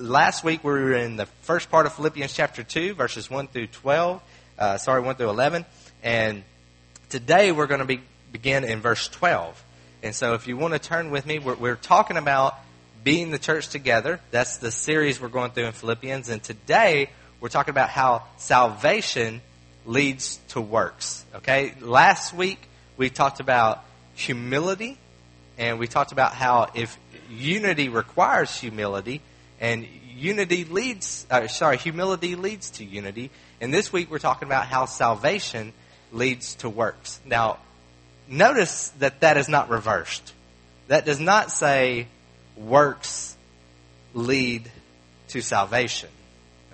last week we were in the first part of Philippians chapter 2, verses 1 through 12. Uh, sorry, 1 through 11. And today we're going to be, begin in verse 12. And so if you want to turn with me, we're, we're talking about being the church together. That's the series we're going through in Philippians. And today we're talking about how salvation leads to works. Okay? Last week we talked about humility and we talked about how if unity requires humility and unity leads uh, sorry humility leads to unity. And this week we're talking about how salvation leads to works. Now notice that that is not reversed. That does not say works lead to salvation.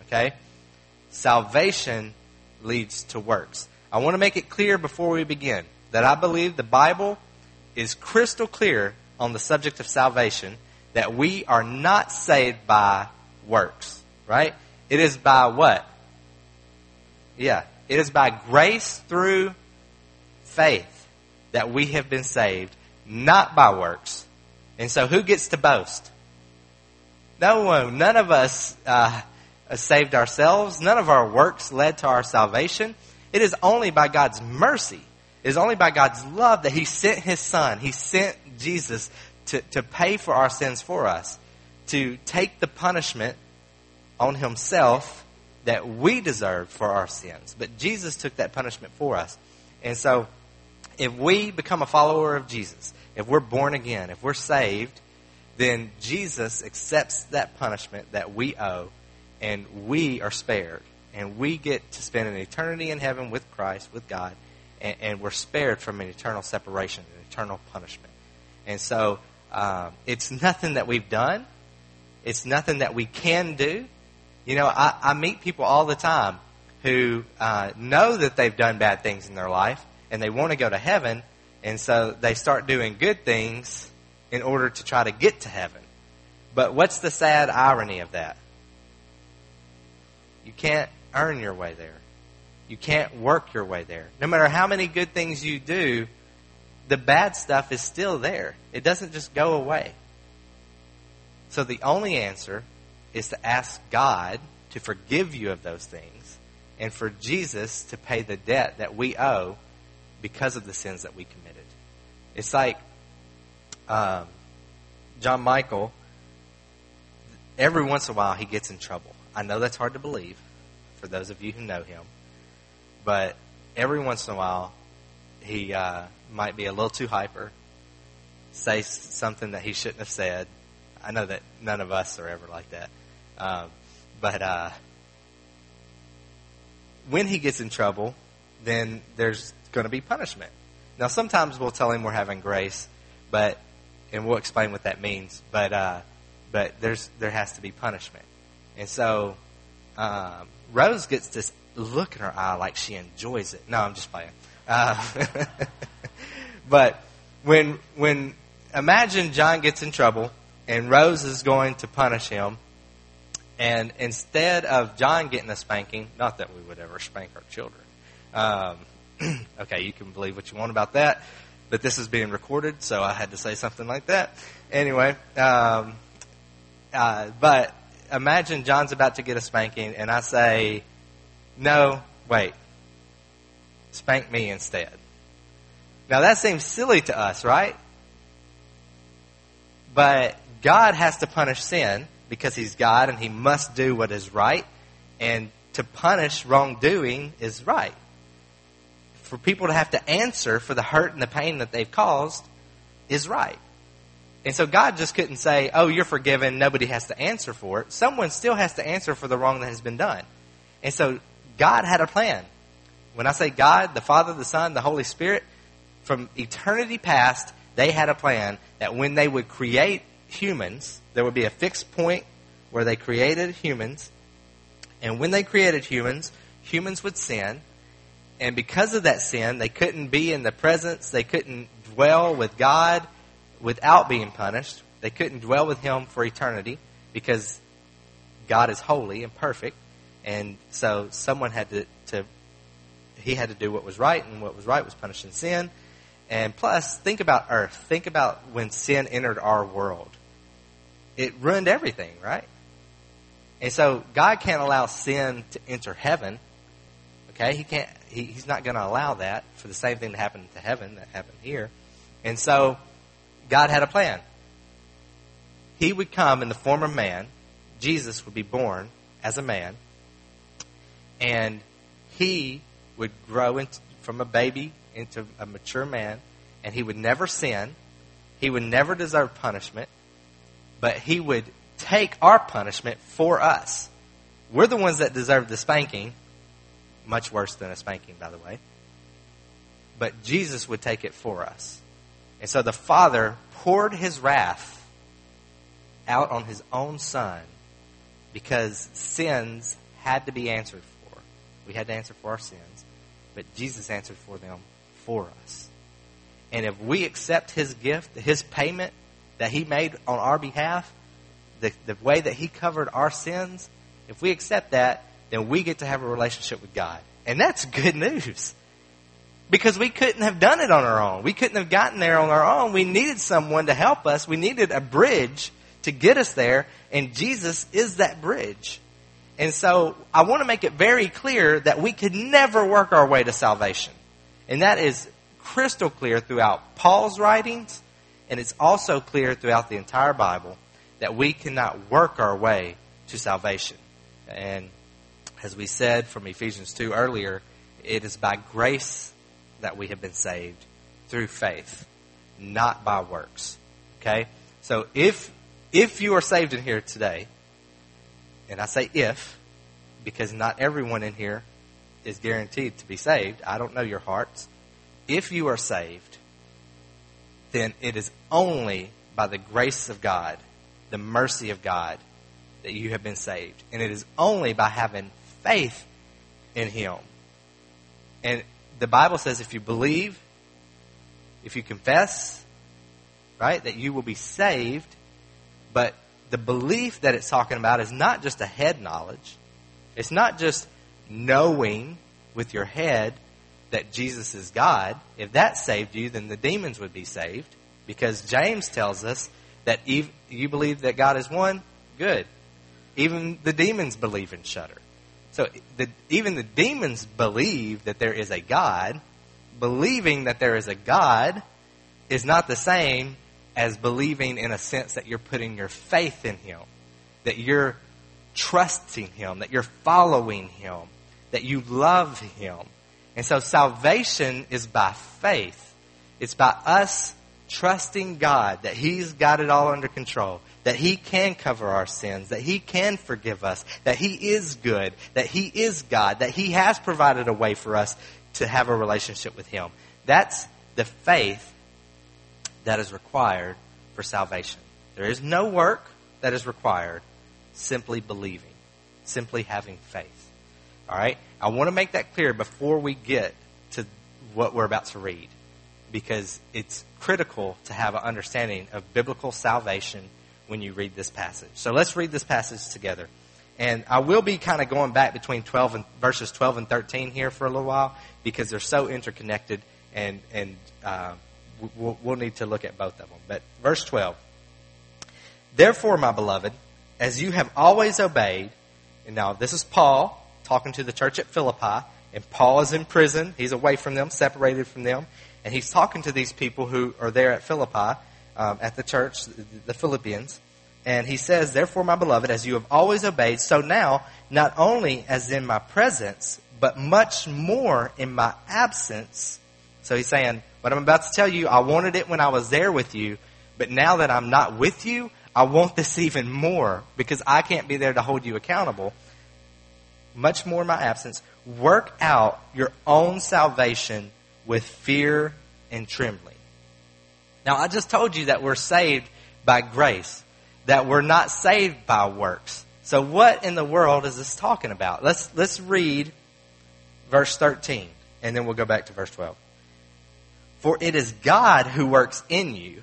Okay? Salvation leads to works. I want to make it clear before we begin that i believe the bible is crystal clear on the subject of salvation that we are not saved by works, right? It is by what? Yeah. It is by grace through faith that we have been saved, not by works. And so who gets to boast? No one. None of us uh, saved ourselves. None of our works led to our salvation. It is only by God's mercy. It is only by God's love that He sent His Son. He sent Jesus to, to pay for our sins for us, to take the punishment on himself that we deserved for our sins. But Jesus took that punishment for us. And so, if we become a follower of Jesus, if we're born again, if we're saved, then Jesus accepts that punishment that we owe, and we are spared. And we get to spend an eternity in heaven with Christ, with God, and, and we're spared from an eternal separation, an eternal punishment. And so, um, it's nothing that we've done. It's nothing that we can do. You know, I, I meet people all the time who uh, know that they've done bad things in their life and they want to go to heaven, and so they start doing good things in order to try to get to heaven. But what's the sad irony of that? You can't earn your way there. You can't work your way there. No matter how many good things you do, the bad stuff is still there. It doesn't just go away. So the only answer is to ask God to forgive you of those things and for Jesus to pay the debt that we owe because of the sins that we committed. It's like um, John Michael, every once in a while he gets in trouble. I know that's hard to believe for those of you who know him, but every once in a while he uh, might be a little too hyper, say something that he shouldn't have said. I know that none of us are ever like that. Um, but uh, when he gets in trouble, then there's going to be punishment. Now, sometimes we'll tell him we're having grace, but and we'll explain what that means. But uh, but there's there has to be punishment, and so um, Rose gets this look in her eye like she enjoys it. No, I'm just playing. Uh, but when when imagine John gets in trouble and Rose is going to punish him, and instead of John getting a spanking, not that we would ever spank our children. Um, okay, you can believe what you want about that, but this is being recorded, so I had to say something like that. Anyway, um, uh, but imagine John's about to get a spanking, and I say, "No, wait, spank me instead." Now that seems silly to us, right? But God has to punish sin because He's God and He must do what is right. And to punish wrongdoing is right. For people to have to answer for the hurt and the pain that they've caused is right. And so God just couldn't say, oh, you're forgiven, nobody has to answer for it. Someone still has to answer for the wrong that has been done. And so God had a plan. When I say God, the Father, the Son, the Holy Spirit, from eternity past, they had a plan that when they would create humans, there would be a fixed point where they created humans. And when they created humans, humans would sin. And because of that sin, they couldn't be in the presence, they couldn't dwell with God without being punished. They couldn't dwell with Him for eternity because God is holy and perfect. And so someone had to, to he had to do what was right, and what was right was punishing sin. And plus, think about earth. Think about when sin entered our world. It ruined everything, right? And so God can't allow sin to enter heaven. Okay? He can't, he, he's not going to allow that for the same thing to happen to heaven that happened here. And so God had a plan. He would come in the form of man. Jesus would be born as a man. And he would grow from a baby into a mature man. And he would never sin. He would never deserve punishment. But he would take our punishment for us. We're the ones that deserve the spanking. Much worse than a spanking, by the way. But Jesus would take it for us. And so the Father poured his wrath out on his own Son because sins had to be answered for. We had to answer for our sins, but Jesus answered for them for us. And if we accept his gift, his payment that he made on our behalf, the, the way that he covered our sins, if we accept that, then we get to have a relationship with God. And that's good news. Because we couldn't have done it on our own. We couldn't have gotten there on our own. We needed someone to help us. We needed a bridge to get us there, and Jesus is that bridge. And so I want to make it very clear that we could never work our way to salvation. And that is crystal clear throughout Paul's writings, and it's also clear throughout the entire Bible that we cannot work our way to salvation. And as we said from Ephesians 2 earlier, it is by grace that we have been saved through faith, not by works. Okay? So if if you are saved in here today, and I say if, because not everyone in here is guaranteed to be saved. I don't know your hearts. If you are saved, then it is only by the grace of God, the mercy of God, that you have been saved. And it is only by having faith in Him. And the Bible says if you believe, if you confess, right, that you will be saved, but the belief that it's talking about is not just a head knowledge. It's not just knowing with your head that Jesus is God. If that saved you, then the demons would be saved. Because James tells us that if you believe that God is one, good. Even the demons believe and shudder. So the, even the demons believe that there is a God. Believing that there is a God is not the same as believing in a sense that you're putting your faith in Him, that you're trusting Him, that you're following Him, that you love Him. And so salvation is by faith. It's by us trusting God that He's got it all under control, that He can cover our sins, that He can forgive us, that He is good, that He is God, that He has provided a way for us to have a relationship with Him. That's the faith that is required for salvation. There is no work that is required, simply believing, simply having faith. All right? I want to make that clear before we get to what we're about to read because it's critical to have an understanding of biblical salvation when you read this passage. So let's read this passage together. And I will be kind of going back between 12 and verses 12 and 13 here for a little while because they're so interconnected and and uh, we'll, we'll need to look at both of them. But verse 12. Therefore, my beloved, as you have always obeyed, and now this is Paul talking to the church at Philippi, and Paul is in prison. He's away from them, separated from them, and he's talking to these people who are there at Philippi, um, at the church, the Philippians. And he says, Therefore, my beloved, as you have always obeyed, so now, not only as in my presence, but much more in my absence. So he's saying, what I'm about to tell you, I wanted it when I was there with you, but now that I'm not with you, I want this even more because I can't be there to hold you accountable. Much more in my absence. Work out your own salvation with fear and trembling. Now, I just told you that we're saved by grace, that we're not saved by works. So, what in the world is this talking about? Let's, let's read verse 13, and then we'll go back to verse 12. For it is God who works in you.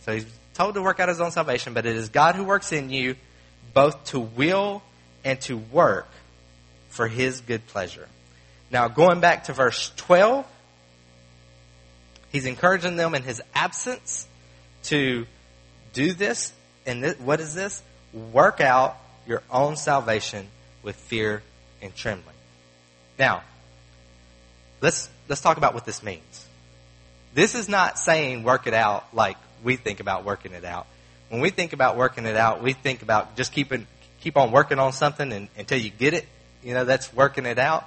So he's told to work out his own salvation, but it is God who works in you both to will and to work for his good pleasure. Now, going back to verse 12, he's encouraging them in his absence to do this. And th- what is this? Work out your own salvation with fear and trembling. Now, let's let's talk about what this means. This is not saying work it out like we think about working it out. When we think about working it out, we think about just keeping keep on working on something and, until you get it. You know, that's working it out.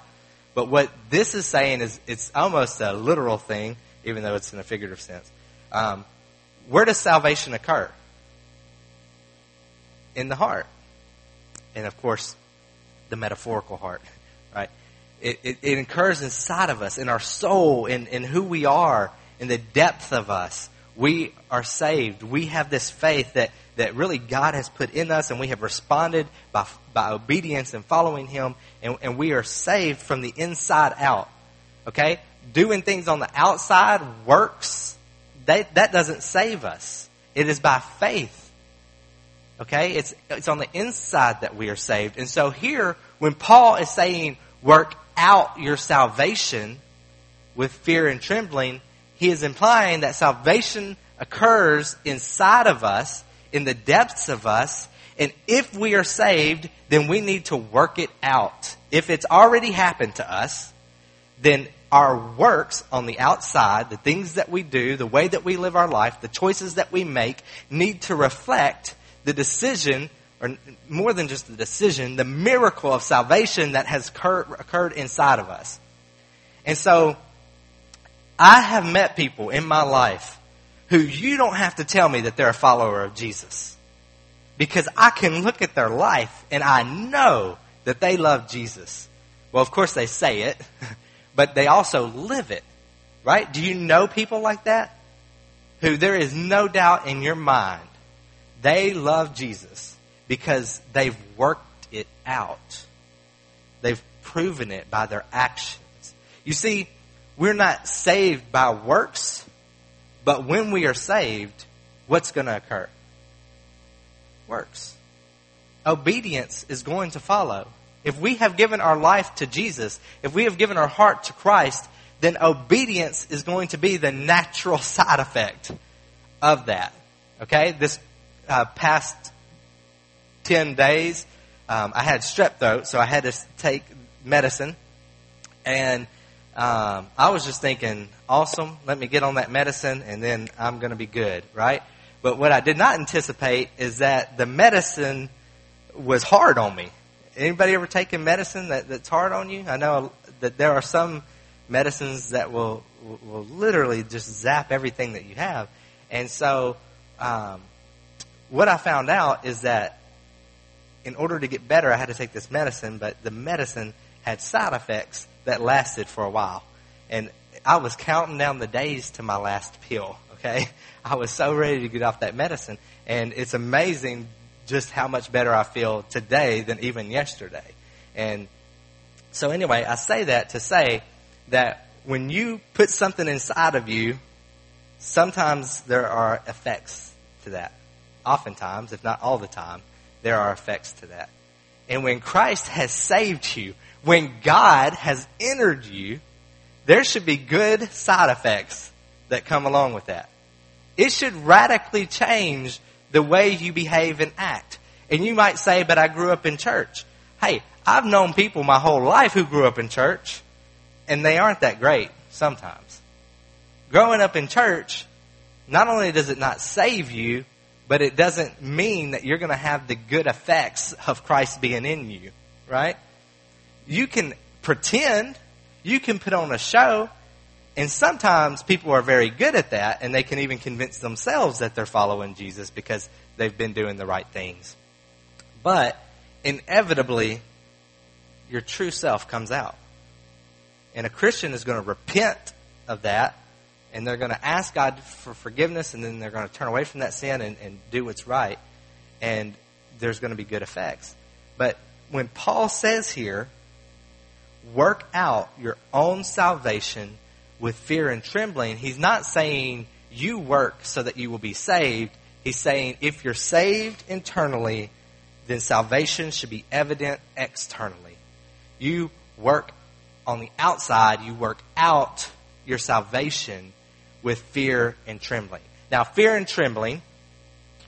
But what this is saying is it's almost a literal thing, even though it's in a figurative sense. Um, where does salvation occur? In the heart. And of course, the metaphorical heart, right? It, it, it occurs inside of us, in our soul, in, in who we are, in the depth of us. We are saved. We have this faith that, that really God has put in us, and we have responded by, by obedience and following Him, and, and we are saved from the inside out. Okay? Doing things on the outside works, that, that doesn't save us. It is by faith. Okay? It's, it's on the inside that we are saved. And so here, when Paul is saying, work out your salvation with fear and trembling, he is implying that salvation occurs inside of us, in the depths of us, and if we are saved, then we need to work it out. If it's already happened to us, then our works on the outside, the things that we do, the way that we live our life, the choices that we make, need to reflect the decision, or more than just the decision, the miracle of salvation that has occurred, occurred inside of us. And so, I have met people in my life who you don't have to tell me that they're a follower of Jesus. Because I can look at their life and I know that they love Jesus. Well, of course they say it, but they also live it. Right? Do you know people like that? Who there is no doubt in your mind they love Jesus because they've worked it out. They've proven it by their actions. You see, we're not saved by works, but when we are saved, what's going to occur? Works. Obedience is going to follow. If we have given our life to Jesus, if we have given our heart to Christ, then obedience is going to be the natural side effect of that. Okay? This uh, past 10 days, um, I had strep throat, so I had to take medicine. And um, I was just thinking, awesome, let me get on that medicine and then I'm going to be good, right? But what I did not anticipate is that the medicine was hard on me. Anybody ever taken medicine that, that's hard on you? I know that there are some medicines that will will literally just zap everything that you have, and so um, what I found out is that in order to get better, I had to take this medicine, but the medicine had side effects that lasted for a while. And I was counting down the days to my last pill, okay? I was so ready to get off that medicine. And it's amazing just how much better I feel today than even yesterday. And so anyway, I say that to say that when you put something inside of you, sometimes there are effects to that oftentimes, if not all the time, there are effects to that. And when Christ has saved you, when God has entered you, there should be good side effects that come along with that. It should radically change the way you behave and act. And you might say, but I grew up in church. Hey, I've known people my whole life who grew up in church, and they aren't that great sometimes. Growing up in church, not only does it not save you, but it doesn't mean that you're going to have the good effects of Christ being in you, right? You can pretend, you can put on a show, and sometimes people are very good at that, and they can even convince themselves that they're following Jesus because they've been doing the right things. But inevitably, your true self comes out. And a Christian is going to repent of that and they're going to ask God for forgiveness, and then they're going to turn away from that sin and, and do what's right, and there's going to be good effects. But when Paul says here, work out your own salvation with fear and trembling, he's not saying you work so that you will be saved. He's saying if you're saved internally, then salvation should be evident externally. You work on the outside, you work out your salvation with fear and trembling. Now, fear and trembling,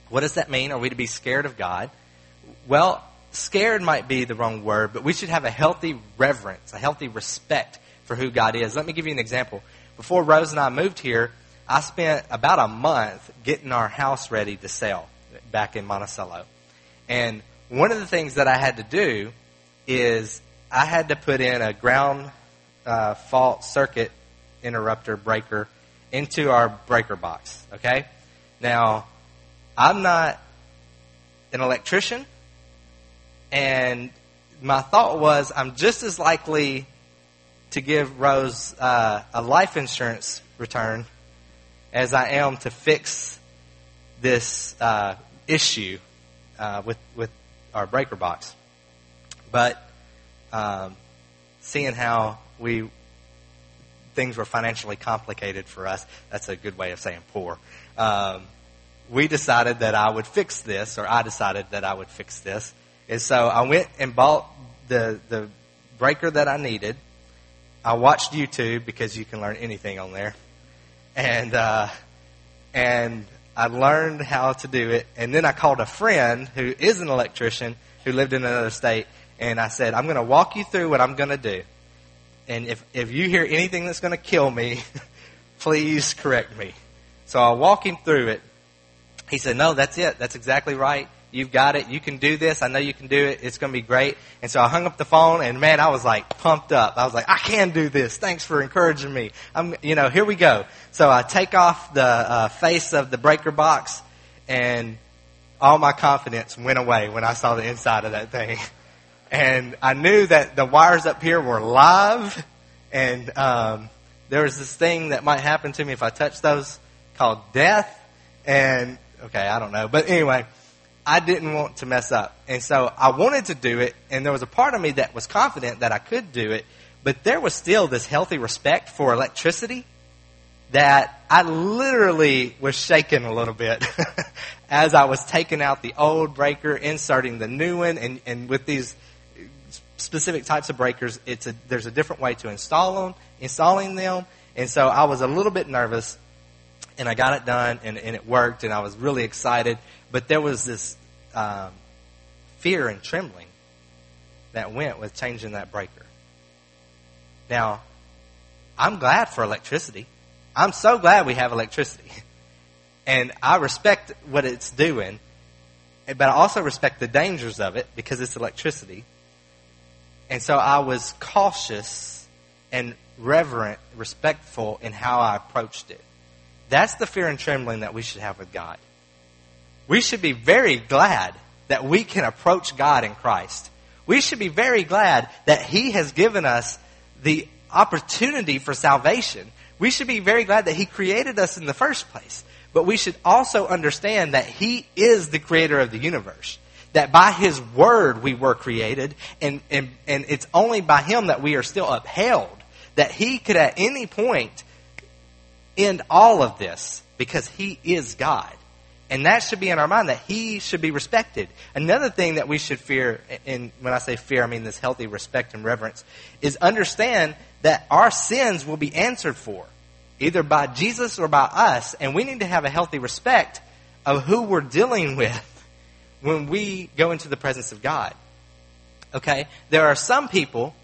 what does that mean? Are we to be scared of God? Well, scared might be the wrong word, but we should have a healthy reverence, a healthy respect for who God is. Let me give you an example. Before Rose and I moved here, I spent about a month getting our house ready to sell back in Monticello. And one of the things that I had to do is I had to put in a ground uh, fault circuit interrupter breaker into our breaker box. Okay? Now, I'm not an electrician, and my thought was I'm just as likely to give Rose uh, a life insurance return as I am to fix this uh, issue uh, with with our breaker box. But um, seeing how we things were financially complicated for us, that's a good way of saying poor. Um, we decided that I would fix this, or I decided that I would fix this, and so I went and bought the the breaker that I needed. I watched YouTube because you can learn anything on there, and uh, and I learned how to do it. And then I called a friend who is an electrician who lived in another state, and I said, I'm going to walk you through what I'm going to do. And if, if you hear anything that's going to kill me, please correct me. So I walk him through it. He said, No, that's it. That's exactly right. You've got it. You can do this. I know you can do it. It's going to be great. And so I hung up the phone and man, I was like pumped up. I was like, I can do this. Thanks for encouraging me. I'm, you know, here we go. So I take off the uh, face of the breaker box and all my confidence went away when I saw the inside of that thing. And I knew that the wires up here were live and, um, there was this thing that might happen to me if I touched those called death. And, okay, I don't know. But anyway, I didn't want to mess up. And so I wanted to do it, and there was a part of me that was confident that I could do it, but there was still this healthy respect for electricity that I literally was shaking a little bit as I was taking out the old breaker, inserting the new one, and, and with these specific types of breakers, it's a, there's a different way to install them, installing them, and so I was a little bit nervous, and I got it done, and, and it worked, and I was really excited, but there was this um, fear and trembling that went with changing that breaker. Now, I'm glad for electricity. I'm so glad we have electricity. And I respect what it's doing, but I also respect the dangers of it because it's electricity. And so I was cautious and reverent, respectful in how I approached it. That's the fear and trembling that we should have with God we should be very glad that we can approach God in Christ. We should be very glad that He has given us the opportunity for salvation. We should be very glad that He created us in the first place. But we should also understand that He is the creator of the universe. That by His word we were created, and, and, and it's only by Him that we are still upheld. That He could at any point end all of this because He is God. And that should be in our mind that he should be respected. Another thing that we should fear, and when I say fear, I mean this healthy respect and reverence, is understand that our sins will be answered for, either by Jesus or by us. And we need to have a healthy respect of who we're dealing with when we go into the presence of God. Okay? There are some people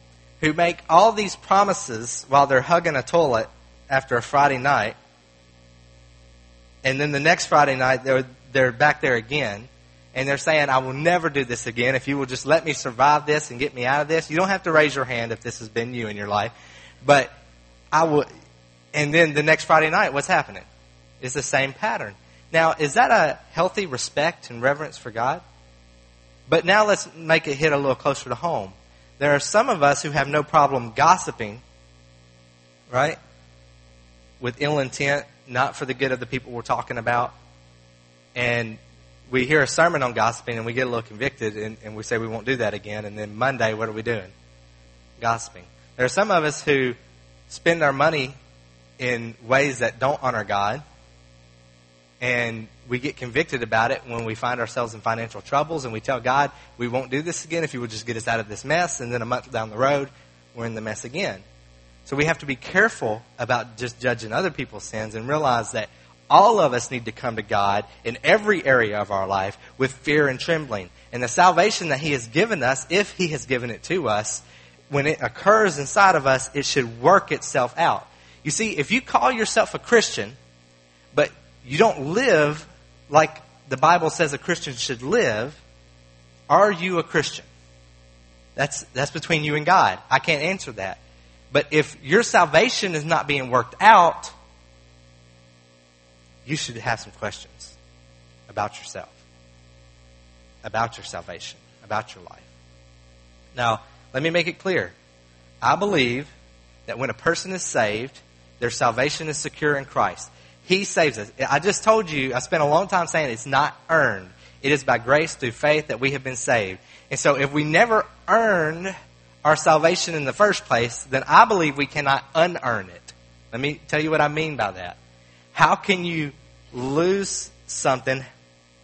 who make all these promises while they're hugging a toilet after a Friday night and then the next Friday night, they're, they're back there again. And they're saying, I will never do this again. If you will just let me survive this and get me out of this. You don't have to raise your hand if this has been you in your life. But I will. And then the next Friday night, what's happening? It's the same pattern. Now, is that a healthy respect and reverence for God? But now let's make it hit a little closer to home. There are some of us who have no problem gossiping, right? With ill intent not for the good of the people we're talking about. And we hear a sermon on gossiping and we get a little convicted and, and we say we won't do that again. And then Monday, what are we doing? Gossiping. There are some of us who spend our money in ways that don't honor God. And we get convicted about it when we find ourselves in financial troubles and we tell God, we won't do this again if you would just get us out of this mess. And then a month down the road, we're in the mess again. So we have to be careful about just judging other people's sins and realize that all of us need to come to God in every area of our life with fear and trembling. And the salvation that He has given us, if He has given it to us, when it occurs inside of us, it should work itself out. You see, if you call yourself a Christian, but you don't live like the Bible says a Christian should live, are you a Christian? That's, that's between you and God. I can't answer that. But if your salvation is not being worked out, you should have some questions about yourself, about your salvation, about your life. Now, let me make it clear. I believe that when a person is saved, their salvation is secure in Christ. He saves us. I just told you, I spent a long time saying it's not earned. It is by grace through faith that we have been saved. And so if we never earn our salvation in the first place, then I believe we cannot unearn it. Let me tell you what I mean by that. How can you lose something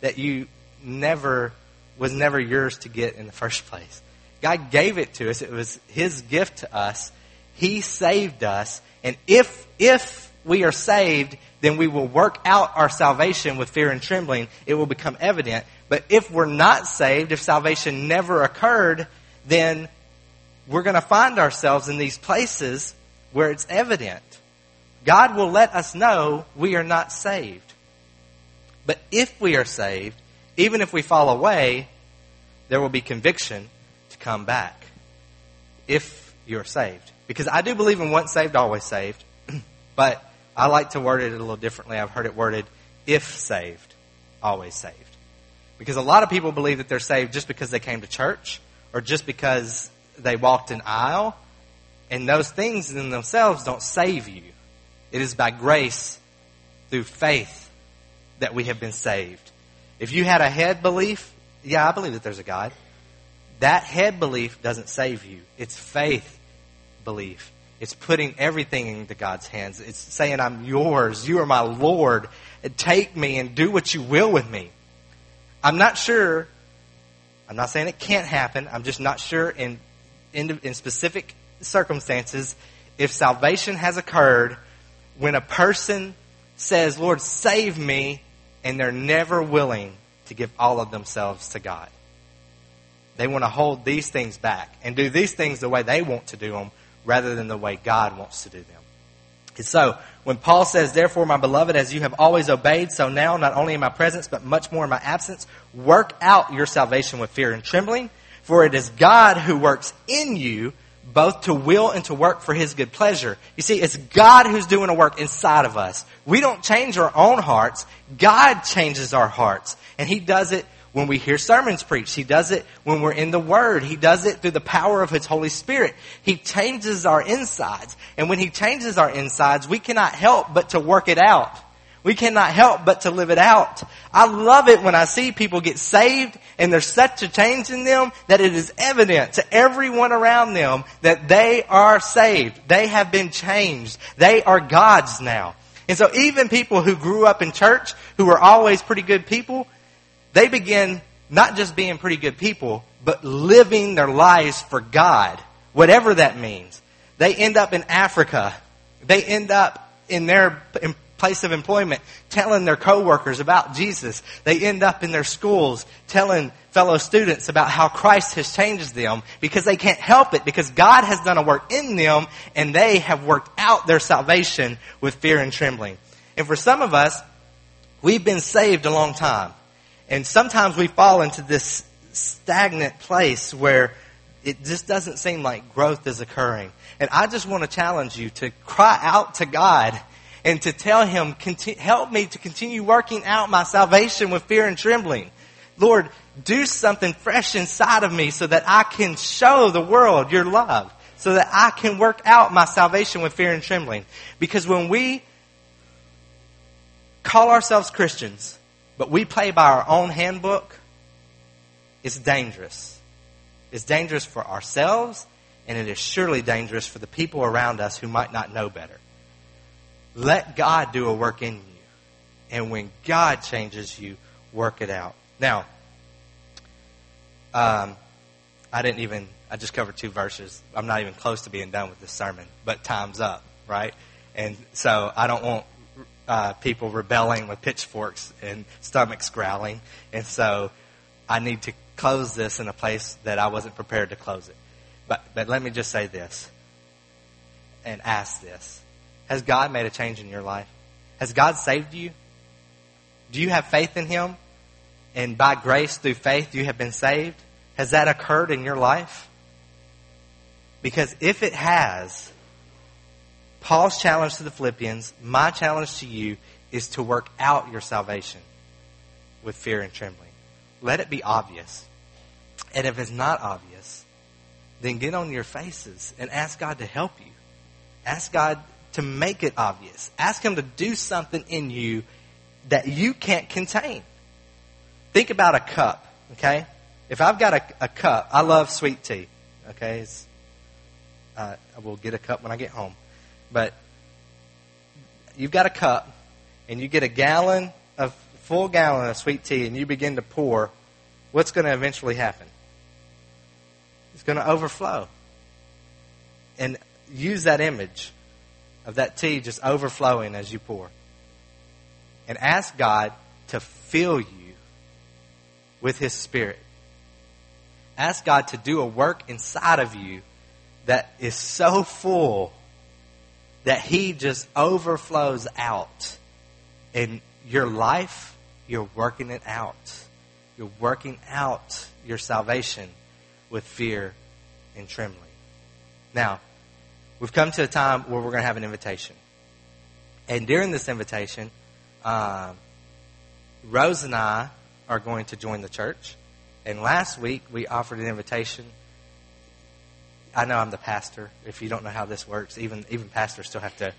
that you never was never yours to get in the first place? God gave it to us. It was his gift to us. He saved us. And if if we are saved, then we will work out our salvation with fear and trembling. It will become evident. But if we're not saved, if salvation never occurred, then we're going to find ourselves in these places where it's evident. God will let us know we are not saved. But if we are saved, even if we fall away, there will be conviction to come back. If you're saved. Because I do believe in once saved, always saved. but I like to word it a little differently. I've heard it worded, if saved, always saved. Because a lot of people believe that they're saved just because they came to church or just because they walked an aisle. And those things in themselves don't save you. It is by grace through faith that we have been saved. If you had a head belief, yeah, I believe that there's a God. That head belief doesn't save you. It's faith belief. It's putting everything into God's hands. It's saying, I'm yours. You are my Lord. Take me and do what you will with me. I'm not sure. I'm not saying it can't happen. I'm just not sure in, in, in specific circumstances if salvation has occurred when a person says, Lord, save me, and they're never willing to give all of themselves to God. They want to hold these things back and do these things the way they want to do them rather than the way God wants to do them. And so, when Paul says, Therefore, my beloved, as you have always obeyed, so now, not only in my presence, but much more in my absence, work out your salvation with fear and trembling, for it is God who works in you both to will and to work for his good pleasure. You see, it's God who's doing a work inside of us. We don't change our own hearts. God changes our hearts. And he does it when we hear sermons preached. He does it when we're in the Word. He does it through the power of His Holy Spirit. He changes our insides. And when He changes our insides, we cannot help but to work it out. We cannot help but to live it out. I love it when I see people get saved and there's such a change in them that it is evident to everyone around them that they are saved. They have been changed. They are God's now. And so even people who grew up in church, who were always pretty good people, they begin not just being pretty good people, but living their lives for God, whatever that means. They end up in Africa. They end up in their place of employment telling their coworkers about Jesus. They end up in their schools telling fellow students about how Christ has changed them because they can't help it because God has done a work in them and they have worked out their salvation with fear and trembling. And for some of us, we've been saved a long time. And sometimes we fall into this stagnant place where it just doesn't seem like growth is occurring. And I just want to challenge you to cry out to God and to tell Him, help me to continue working out my salvation with fear and trembling. Lord, do something fresh inside of me so that I can show the world your love, so that I can work out my salvation with fear and trembling. Because when we call ourselves Christians, but we play by our own handbook, it's dangerous. It's dangerous for ourselves, and it is surely dangerous for the people around us who might not know better. Let God do a work in you. And when God changes you, work it out. Now, um, I didn't even, I just covered two verses. I'm not even close to being done with this sermon, but time's up, right? And so I don't want uh, people rebelling with pitchforks and stomachs growling. And so I need to close this in a place that I wasn't prepared to close it. But, but let me just say this and ask this. Has God made a change in your life? Has God saved you? Do you have faith in Him? And by grace, through faith, you have been saved? Has that occurred in your life? Because if it has, Paul's challenge to the Philippians, my challenge to you, is to work out your salvation with fear and trembling. Let it be obvious. And if it's not obvious, then get on your faces and ask God to help you. Ask God to make it obvious. Ask Him to do something in you that you can't contain. Think about a cup, okay? If I've got a, a cup, I love sweet tea, okay? Uh, I will get a cup when I get home. But you've got a cup, and you get a gallon of full gallon of sweet tea, and you begin to pour. What's going to eventually happen? It's going to overflow. And use that image of that tea just overflowing as you pour. And ask God to fill you with His Spirit. Ask God to do a work inside of you that is so full that He just overflows out. In your life, you're working it out. You're working out your salvation with fear and trembling. Now, we've come to a time where we're going to have an invitation. And during this invitation, uh, Rose and I are going to join the church. And last week, we offered an invitation. I know I'm the pastor. If you don't know how this works, even, even pastors still have to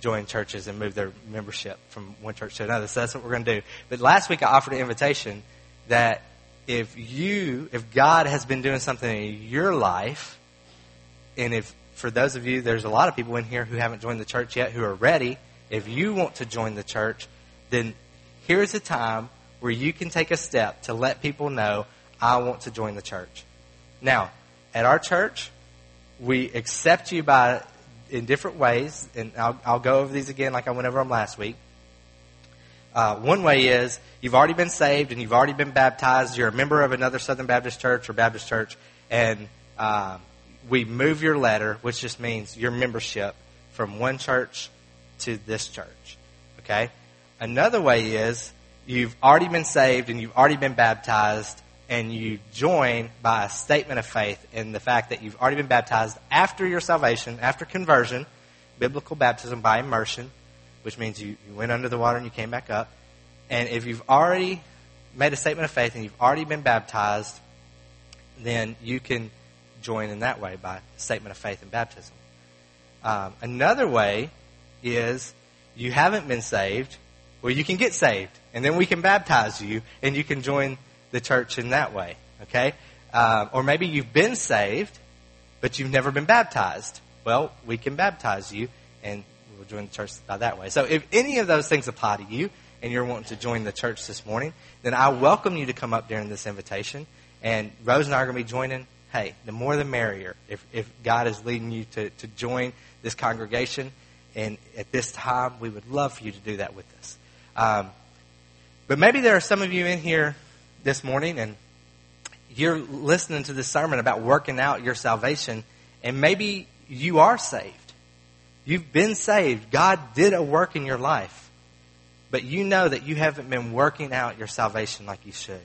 join churches and move their membership from one church to another. So that's what we're going to do. But last week, I offered an invitation that if you, if God has been doing something in your life, and if for those of you, there's a lot of people in here who haven't joined the church yet who are ready. If you want to join the church, then here's a time where you can take a step to let people know, I want to join the church. Now, at our church, we accept you by in different ways, and I'll, I'll go over these again like I went over them last week. Uh, one way is you've already been saved and you've already been baptized. You're a member of another Southern Baptist church or Baptist church, and uh, we move your letter, which just means your membership from one church to this church. Okay? Another way is you've already been saved and you've already been baptized and you join by a statement of faith in the fact that you've already been baptized after your salvation, after conversion, biblical baptism by immersion, which means you, you went under the water and you came back up. And if you've already made a statement of faith and you've already been baptized, then you can join in that way by statement of faith and baptism. Um, another way is you haven't been saved, well, you can get saved, and then we can baptize you, and you can join the church in that way. Okay? Um, or maybe you've been saved, but you've never been baptized. Well, we can baptize you, and we'll join the church by that way. So if any of those things apply to you, and you're wanting to join the church this morning, then I welcome you to come up during this invitation. And Rose and I are going to be joining hey, the more the merrier. If, if God is leading you to, to join this congregation, and at this time, we would love for you to do that with us. Um, but maybe there are some of you in here this morning, and you're listening to this sermon about working out your salvation, and maybe you are saved. You've been saved. God did a work in your life. But you know that you haven't been working out your salvation like you should.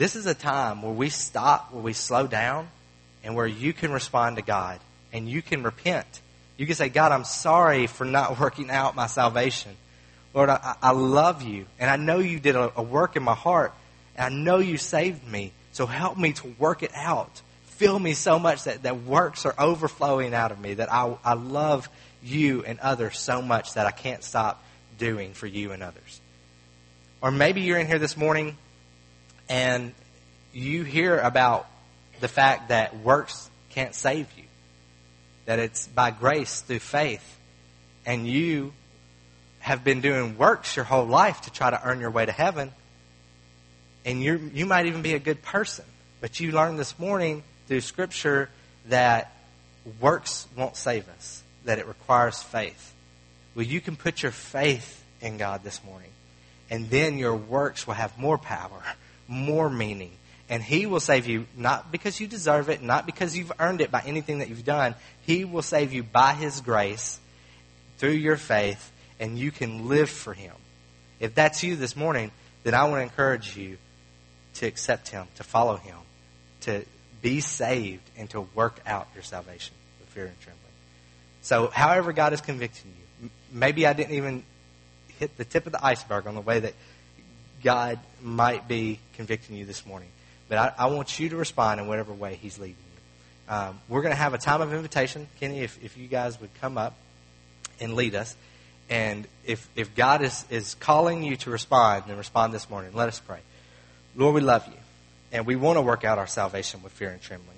This is a time where we stop, where we slow down, and where you can respond to God and you can repent. You can say, God, I'm sorry for not working out my salvation. Lord, I, I love you, and I know you did a, a work in my heart, and I know you saved me. So help me to work it out. Fill me so much that, that works are overflowing out of me, that I, I love you and others so much that I can't stop doing for you and others. Or maybe you're in here this morning and you hear about the fact that works can't save you, that it's by grace through faith, and you have been doing works your whole life to try to earn your way to heaven, and you you might even be a good person, but you learned this morning through Scripture that works won't save us, that it requires faith. Well, you can put your faith in God this morning, and then your works will have more power, more meaning. And He will save you not because you deserve it, not because you've earned it by anything that you've done. He will save you by His grace through your faith, and you can live for Him. If that's you this morning, then I want to encourage you to accept Him, to follow Him, to be saved, and to work out your salvation with fear and trembling. So, however, God is convicting you, maybe I didn't even hit the tip of the iceberg on the way that God might be convicting you this morning. But I, I want you to respond in whatever way He's leading you. Um, we're going to have a time of invitation. Kenny, if, if you guys would come up and lead us. And if, if God is, is calling you to respond, then respond this morning. Let us pray. Lord, we love you. And we want to work out our salvation with fear and trembling.